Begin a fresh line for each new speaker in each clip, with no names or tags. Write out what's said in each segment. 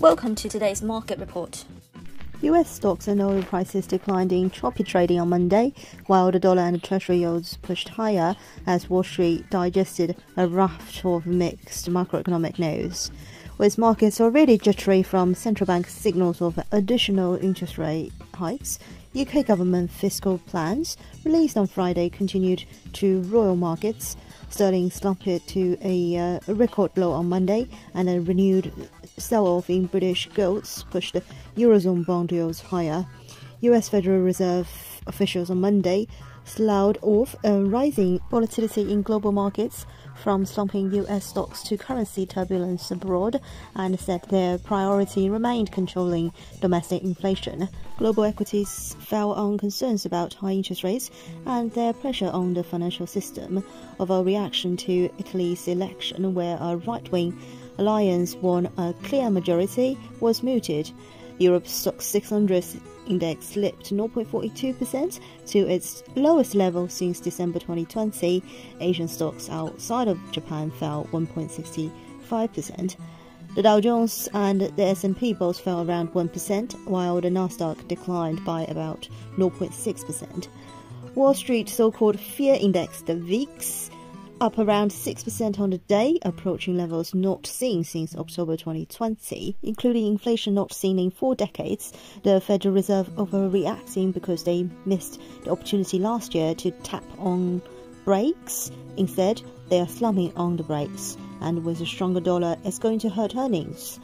Welcome to today's market report.
US stocks and oil prices declined in choppy trading on Monday, while the dollar and treasury yields pushed higher as Wall Street digested a raft of mixed macroeconomic news. With markets already jittery from central bank signals of additional interest rate hikes, UK government fiscal plans released on Friday continued to roil markets. Sterling slumped to a uh, record low on Monday, and a renewed sell-off in British gilts pushed eurozone bond yields higher. U.S. Federal Reserve officials on Monday sloughed off a rising volatility in global markets from slumping U.S. stocks to currency turbulence abroad and said their priority remained controlling domestic inflation. Global equities fell on concerns about high interest rates and their pressure on the financial system of a reaction to Italy's election where a right-wing alliance won a clear majority was mooted. Europe's STOXX 600 index slipped 0.42% to its lowest level since December 2020. Asian stocks outside of Japan fell 1.65%. The Dow Jones and the S&P both fell around 1%, while the Nasdaq declined by about 0.6%. Wall Street so-called fear index, the VIX, up around 6% on the day, approaching levels not seen since October 2020, including inflation not seen in four decades. The Federal Reserve overreacting because they missed the opportunity last year to tap on brakes. Instead, they are slumming on the brakes, and with a stronger dollar, it's going to hurt earnings.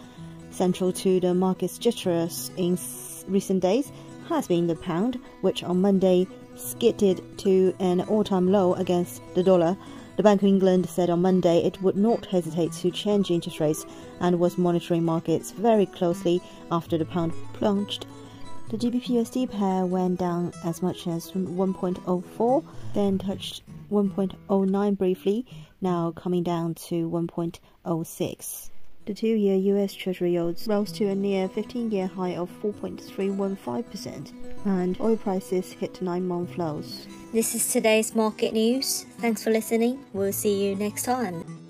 Central to the market's jitters in recent days has been the pound, which on Monday skidded to an all-time low against the dollar the Bank of England said on Monday it would not hesitate to change interest rates and was monitoring markets very closely after the pound plunged. The GBP/USD pair went down as much as 1.04, then touched 1.09 briefly, now coming down to 1.06. The two-year US Treasury yields rose to a near 15-year high of 4.315%, and oil prices hit nine-month lows.
This is today's market news. Thanks for listening. We'll see you next time.